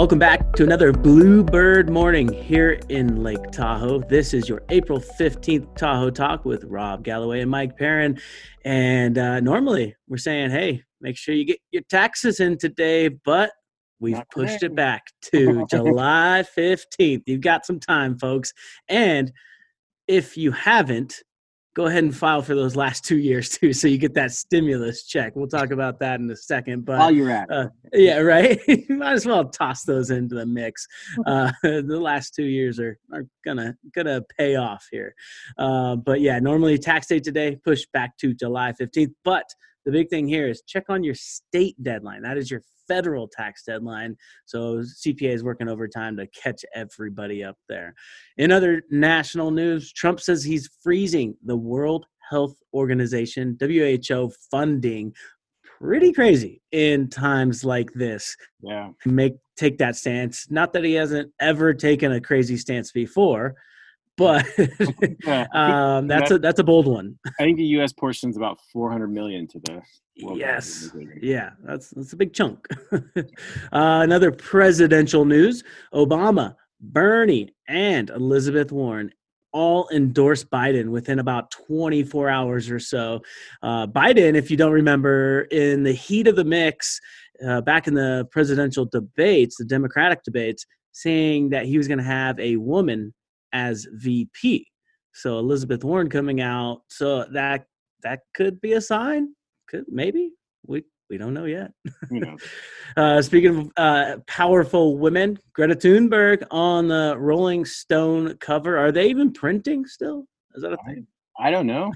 Welcome back to another Bluebird morning here in Lake Tahoe. This is your April 15th Tahoe Talk with Rob Galloway and Mike Perrin. And uh, normally we're saying, hey, make sure you get your taxes in today, but we've Not pushed today. it back to July 15th. You've got some time, folks. And if you haven't, go ahead and file for those last two years too, so you get that stimulus check. We'll talk about that in a second. But while you're at, uh, yeah, right. you might as well toss those into the mix. Uh, the last two years are are gonna gonna pay off here. Uh, but yeah, normally tax day today pushed back to July 15th. But the big thing here is check on your state deadline. That is your federal tax deadline. So CPA is working overtime to catch everybody up there. In other national news, Trump says he's freezing the World Health Organization, WHO funding. Pretty crazy in times like this. Yeah. Make take that stance. Not that he hasn't ever taken a crazy stance before, but um, that's a that's a bold one. I think the U.S. portion is about 400 million to the. World yes, yeah, that's that's a big chunk. uh, another presidential news: Obama, Bernie, and Elizabeth Warren all endorsed Biden within about 24 hours or so. Uh, Biden, if you don't remember, in the heat of the mix, uh, back in the presidential debates, the Democratic debates, saying that he was going to have a woman as VP. So Elizabeth Warren coming out, so that that could be a sign. Could maybe we we don't know yet. uh, speaking of uh, powerful women, Greta Thunberg on the Rolling Stone cover. Are they even printing still? Is that a thing? I don't know.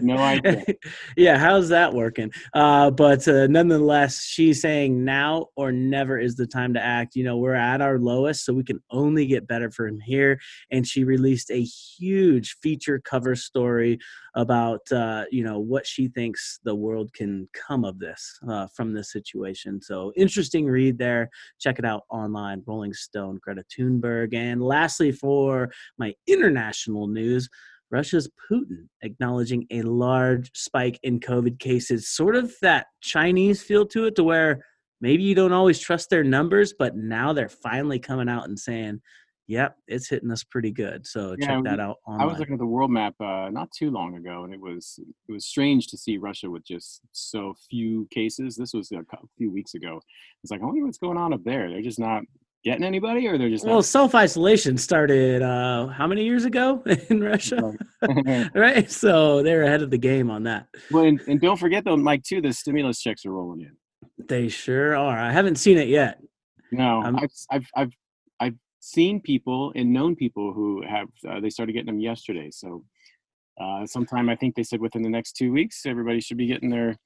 No idea. yeah, how's that working? Uh, but uh, nonetheless, she's saying now or never is the time to act. You know, we're at our lowest, so we can only get better from here. And she released a huge feature cover story about uh, you know what she thinks the world can come of this uh, from this situation. So interesting read there. Check it out online. Rolling Stone, Greta Thunberg, and lastly for my international news. Russia's Putin acknowledging a large spike in COVID cases, sort of that Chinese feel to it, to where maybe you don't always trust their numbers, but now they're finally coming out and saying, "Yep, it's hitting us pretty good." So yeah, check that out. Online. I was looking at the world map uh, not too long ago, and it was it was strange to see Russia with just so few cases. This was a few weeks ago. It's like, I wonder what's going on up there. They're just not getting anybody, or they're just well, self isolation started uh, how many years ago in Russia, right? So they're ahead of the game on that. Well, and, and don't forget though, Mike, too, the stimulus checks are rolling in. They sure are. I haven't seen it yet. No, um, I've, I've I've I've seen people and known people who have uh, they started getting them yesterday. So uh, sometime I think they said within the next two weeks, everybody should be getting their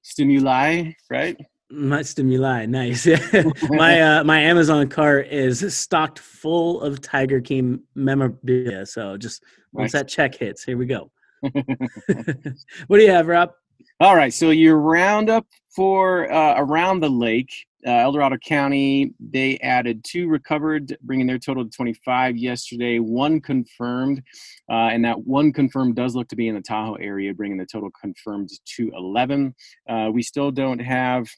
stimuli, right? My stimuli, nice. my uh, my Amazon cart is stocked full of Tiger King memorabilia. So just once nice. that check hits, here we go. what do you have, Rob? All right, so your roundup for uh, around the lake, uh, El Dorado County, they added two recovered, bringing their total to 25 yesterday. One confirmed, uh, and that one confirmed does look to be in the Tahoe area, bringing the total confirmed to 11. Uh, we still don't have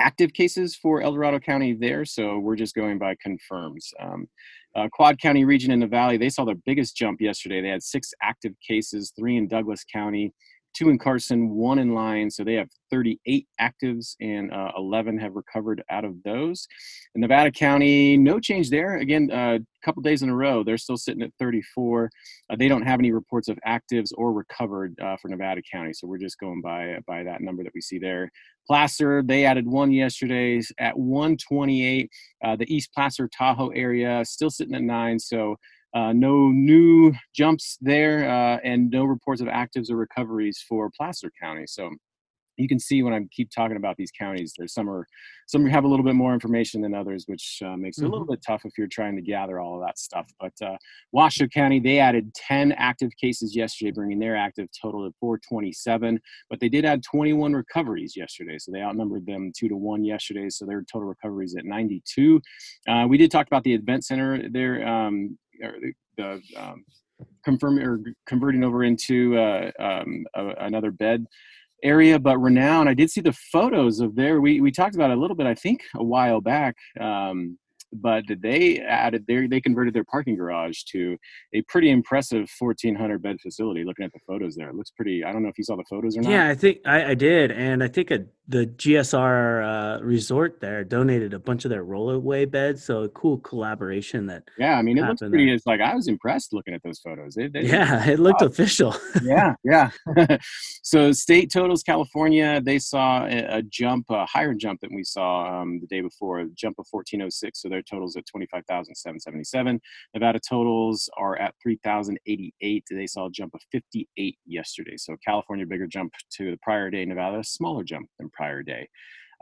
active cases for El Dorado County there, so we're just going by confirms. Um, uh, Quad County region in the valley, they saw their biggest jump yesterday. They had six active cases, three in Douglas County, two in Carson, one in Lyons. So they have 38 actives and uh, 11 have recovered out of those. In Nevada County, no change there. Again, a uh, couple days in a row, they're still sitting at 34. Uh, they don't have any reports of actives or recovered uh, for Nevada County. So we're just going by, by that number that we see there. Placer, they added one yesterday at 128. Uh, the East Placer Tahoe area still sitting at nine. So uh, no new jumps there, uh, and no reports of actives or recoveries for Placer County. So you can see when I keep talking about these counties, there's some are some have a little bit more information than others, which uh, makes it mm-hmm. a little mm-hmm. bit tough if you're trying to gather all of that stuff. But uh, Washoe County, they added 10 active cases yesterday, bringing their active total to 427. But they did add 21 recoveries yesterday, so they outnumbered them two to one yesterday. So their total recoveries at 92. Uh, we did talk about the event center there. Um, the, the um, confirming or converting over into uh, um, a, another bed area. But Renown, I did see the photos of there. We we talked about it a little bit, I think, a while back. Um, but they added their they converted their parking garage to a pretty impressive 1400 bed facility looking at the photos there it looks pretty i don't know if you saw the photos or not yeah i think i, I did and i think a, the gsr uh, resort there donated a bunch of their rollaway beds so a cool collaboration that yeah i mean it looks pretty it's like i was impressed looking at those photos they, they yeah it looked official yeah yeah so state totals california they saw a, a jump a higher jump than we saw um, the day before a jump of 1406 so their totals at 25,777. Nevada totals are at 3,088. They saw a jump of 58 yesterday. So California, bigger jump to the prior day. Nevada, smaller jump than prior day.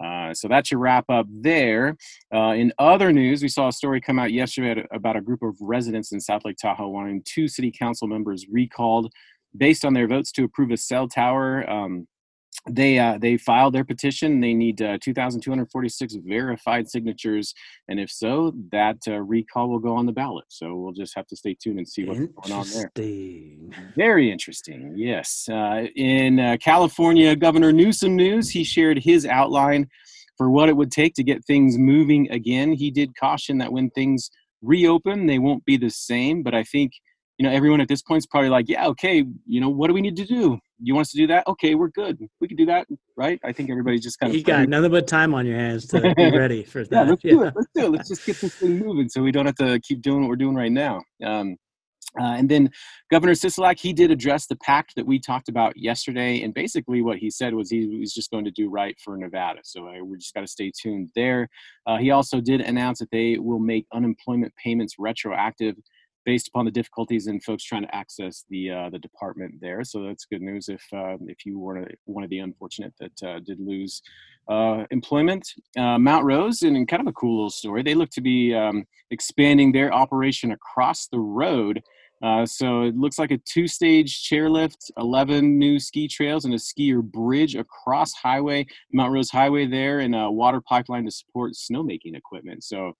Uh, so that's your wrap up there. Uh, in other news, we saw a story come out yesterday about a group of residents in South Lake Tahoe wanting two city council members recalled based on their votes to approve a cell tower. Um, they uh, they filed their petition. They need uh, 2,246 verified signatures, and if so, that uh, recall will go on the ballot. So we'll just have to stay tuned and see what's going on there. Very interesting. Yes, uh, in uh, California, Governor Newsom news, he shared his outline for what it would take to get things moving again. He did caution that when things reopen, they won't be the same. But I think you know everyone at this point is probably like, yeah, okay, you know, what do we need to do? You want us to do that? Okay, we're good. We can do that, right? I think everybody's just kind of. You got nothing but time on your hands to be ready for that. yeah, let's yeah. do it. Let's do it. Let's just get this thing moving, so we don't have to keep doing what we're doing right now. Um, uh, and then Governor Sisolak, he did address the pact that we talked about yesterday. And basically, what he said was he was just going to do right for Nevada. So uh, we just got to stay tuned there. Uh, he also did announce that they will make unemployment payments retroactive based upon the difficulties in folks trying to access the uh, the department there. So that's good news if uh, if you were one of the unfortunate that uh, did lose uh, employment. Uh, Mount Rose, and kind of a cool little story, they look to be um, expanding their operation across the road. Uh, so it looks like a two-stage chairlift, 11 new ski trails, and a skier bridge across highway Mount Rose Highway there, and a water pipeline to support snowmaking equipment. So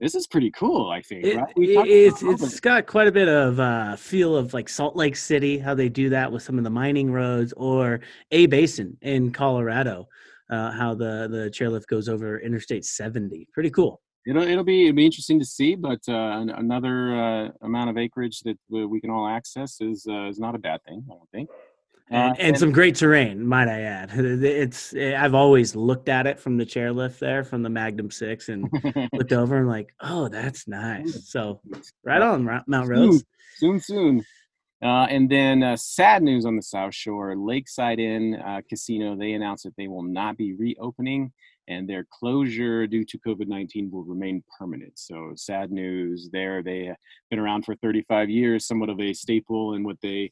this is pretty cool i think it, right? it's it's got quite a bit of uh, feel of like salt lake city how they do that with some of the mining roads or A-Basin in colorado uh, how the the chairlift goes over interstate 70 pretty cool. It'll it'll be it'll be interesting to see but uh, another uh, amount of acreage that we can all access is uh, is not a bad thing i don't think and, uh, and, some great terrain, might I add. It's eh, I've always looked at it from the chairlift there, from the Magnum Six, and looked over and like, oh, that's nice. So, right on Mount Rose. Soon, soon. soon. Uh, and then uh, sad news on the South Shore, Lakeside Inn uh, Casino. They announced that they will not be reopening, and their closure due to COVID nineteen will remain permanent. So sad news there. They have been around for 35 years, somewhat of a staple in what they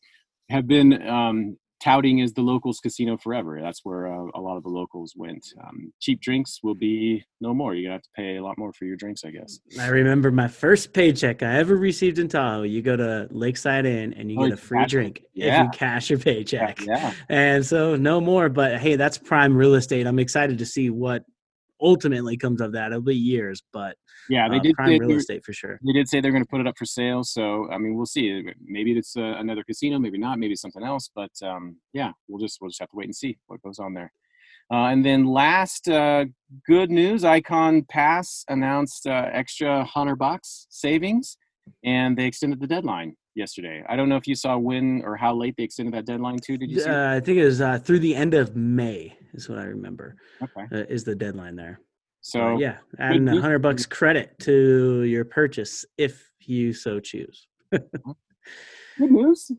have been um, touting is the locals casino forever. That's where uh, a lot of the locals went. Um, cheap drinks will be no more. You're gonna have to pay a lot more for your drinks, I guess. I remember my first paycheck I ever received in Tahoe. You go to Lakeside Inn and you oh, get a free drink yeah. if you cash your paycheck. Yeah, yeah. And so no more. But hey, that's prime real estate. I'm excited to see what ultimately comes of that. It'll be years, but yeah, they uh, did prime real estate for sure. They did say they're going to put it up for sale. So I mean, we'll see. Maybe it's uh, another casino, maybe not, maybe something else. But um, yeah, we'll just we'll just have to wait and see what goes on there. Uh, and then last uh, good news, Icon Pass announced uh, extra hundred bucks savings, and they extended the deadline yesterday. I don't know if you saw when or how late they extended that deadline to. Did you see? Uh, I think it was uh, through the end of May is what I remember. Okay, uh, is the deadline there? So yeah, adding a hundred bucks credit to your purchase if you so choose. good news.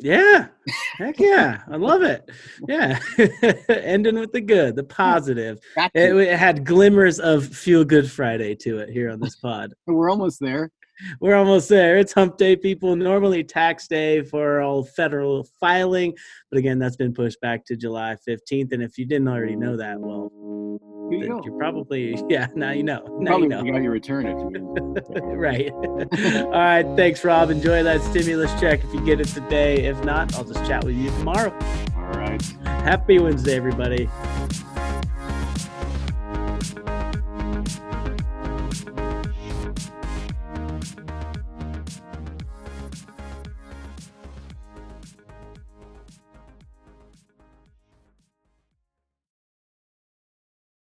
Yeah, heck yeah, I love it. Yeah, ending with the good, the positive. It, it had glimmers of feel good Friday to it here on this pod. We're almost there. We're almost there. It's hump day, people. Normally tax day for all federal filing, but again, that's been pushed back to July 15th. And if you didn't already know that, well, you are probably yeah. Now you know. Now probably you know. your return if you right. all right. Thanks, Rob. Enjoy that stimulus check if you get it today. If not, I'll just chat with you tomorrow. All right. Happy Wednesday, everybody.